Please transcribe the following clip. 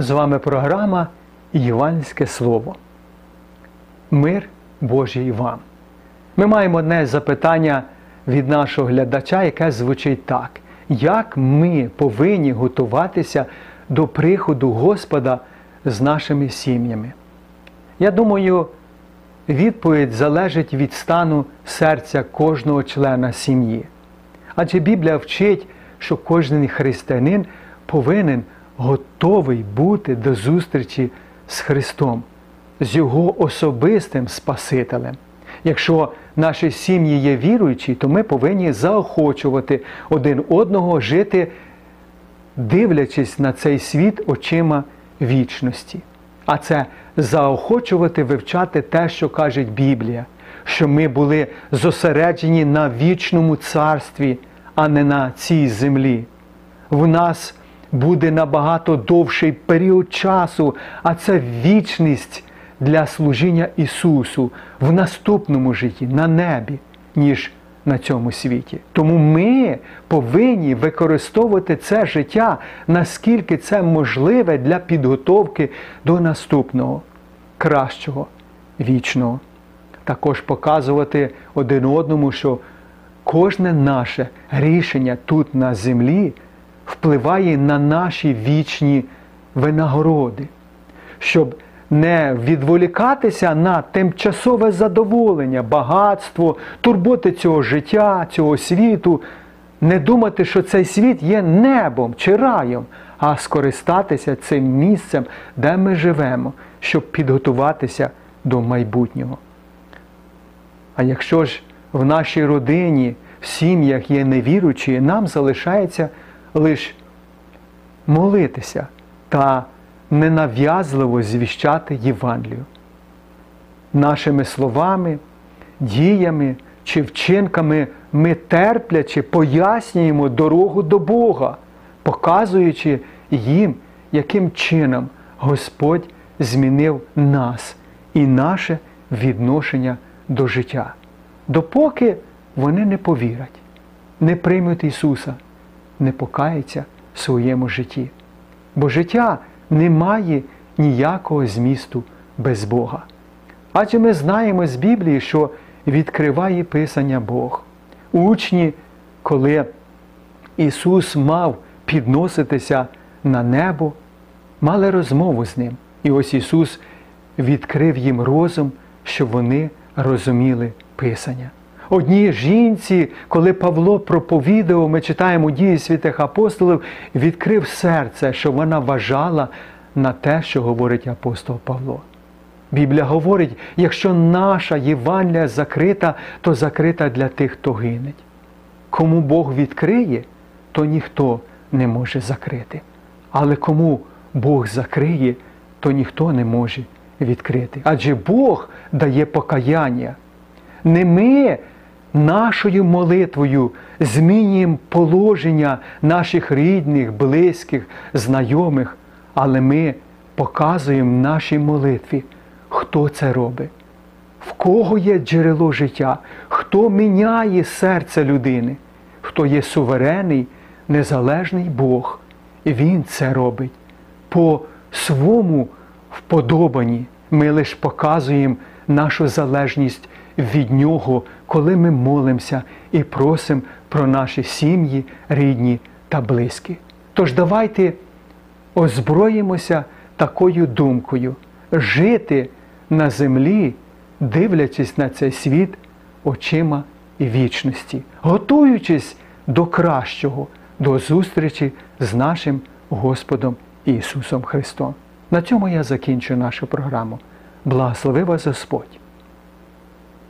З вами програма Євангельське Слово. Мир Божий вам. Ми маємо одне запитання від нашого глядача, яке звучить так: як ми повинні готуватися до приходу Господа з нашими сім'ями? Я думаю, відповідь залежить від стану серця кожного члена сім'ї. Адже Біблія вчить, що кожен християнин повинен готовий бути до зустрічі з Христом, з Його особистим Спасителем. Якщо наші сім'ї є віруючі, то ми повинні заохочувати один одного жити, дивлячись на цей світ очима вічності. А це заохочувати вивчати те, що каже Біблія, що ми були зосереджені на вічному царстві, а не на цій землі. В нас буде набагато довший період часу, а це вічність для служіння Ісусу в наступному житті, на небі, ніж на цьому світі. Тому ми повинні використовувати це життя, наскільки це можливе для підготовки до наступного, кращого, вічного. Також показувати один одному, що кожне наше рішення тут на землі впливає на наші вічні винагороди, щоб не відволікатися на тимчасове задоволення, багатство, турботи цього життя, цього світу, не думати, що цей світ є небом чи раєм, а скористатися цим місцем, де ми живемо, щоб підготуватися до майбутнього. А якщо ж в нашій родині, в сім'ях є невіручі, нам залишається лише молитися та ненав'язливо звіщати Євангелію. Нашими словами, діями чи вчинками ми терплячи пояснюємо дорогу до Бога, показуючи їм, яким чином Господь змінив нас і наше відношення до життя. Допоки вони не повірять, не приймуть Ісуса, не покаються в своєму житті. Бо життя не має ніякого змісту без Бога. Адже ми знаємо з Біблії, що відкриває Писання Бог. Учні, коли Ісус мав підноситися на небо, мали розмову з Ним. І ось Ісус відкрив їм розум, щоб вони розуміли Писання. Одній жінці, коли Павло проповідував, ми читаємо дії святих апостолів, відкрив серце, що вона вважала на те, що говорить апостол Павло. Біблія говорить, якщо наша Євангелія закрита, то закрита для тих, хто гине. Кому Бог відкриє, то ніхто не може закрити. Але кому Бог закриє, то ніхто не може відкрити. Адже Бог дає покаяння. Не ми нашою молитвою змінюємо положення наших рідних, близьких, знайомих, але ми показуємо нашій молитві, хто це робить, в кого є джерело життя, хто міняє серце людини, хто є суверенний, незалежний Бог. І Він це робить. По своєму вподобанні. Ми лише показуємо нашу залежність від Нього, коли ми молимося і просимо про наші сім'ї, рідні та близькі. Тож давайте озброїмося такою думкою, жити на землі, дивлячись на цей світ очима вічності, готуючись до кращого, до зустрічі з нашим Господом Ісусом Христом. На цьому я закінчу нашу програму. Благослови вас Господь!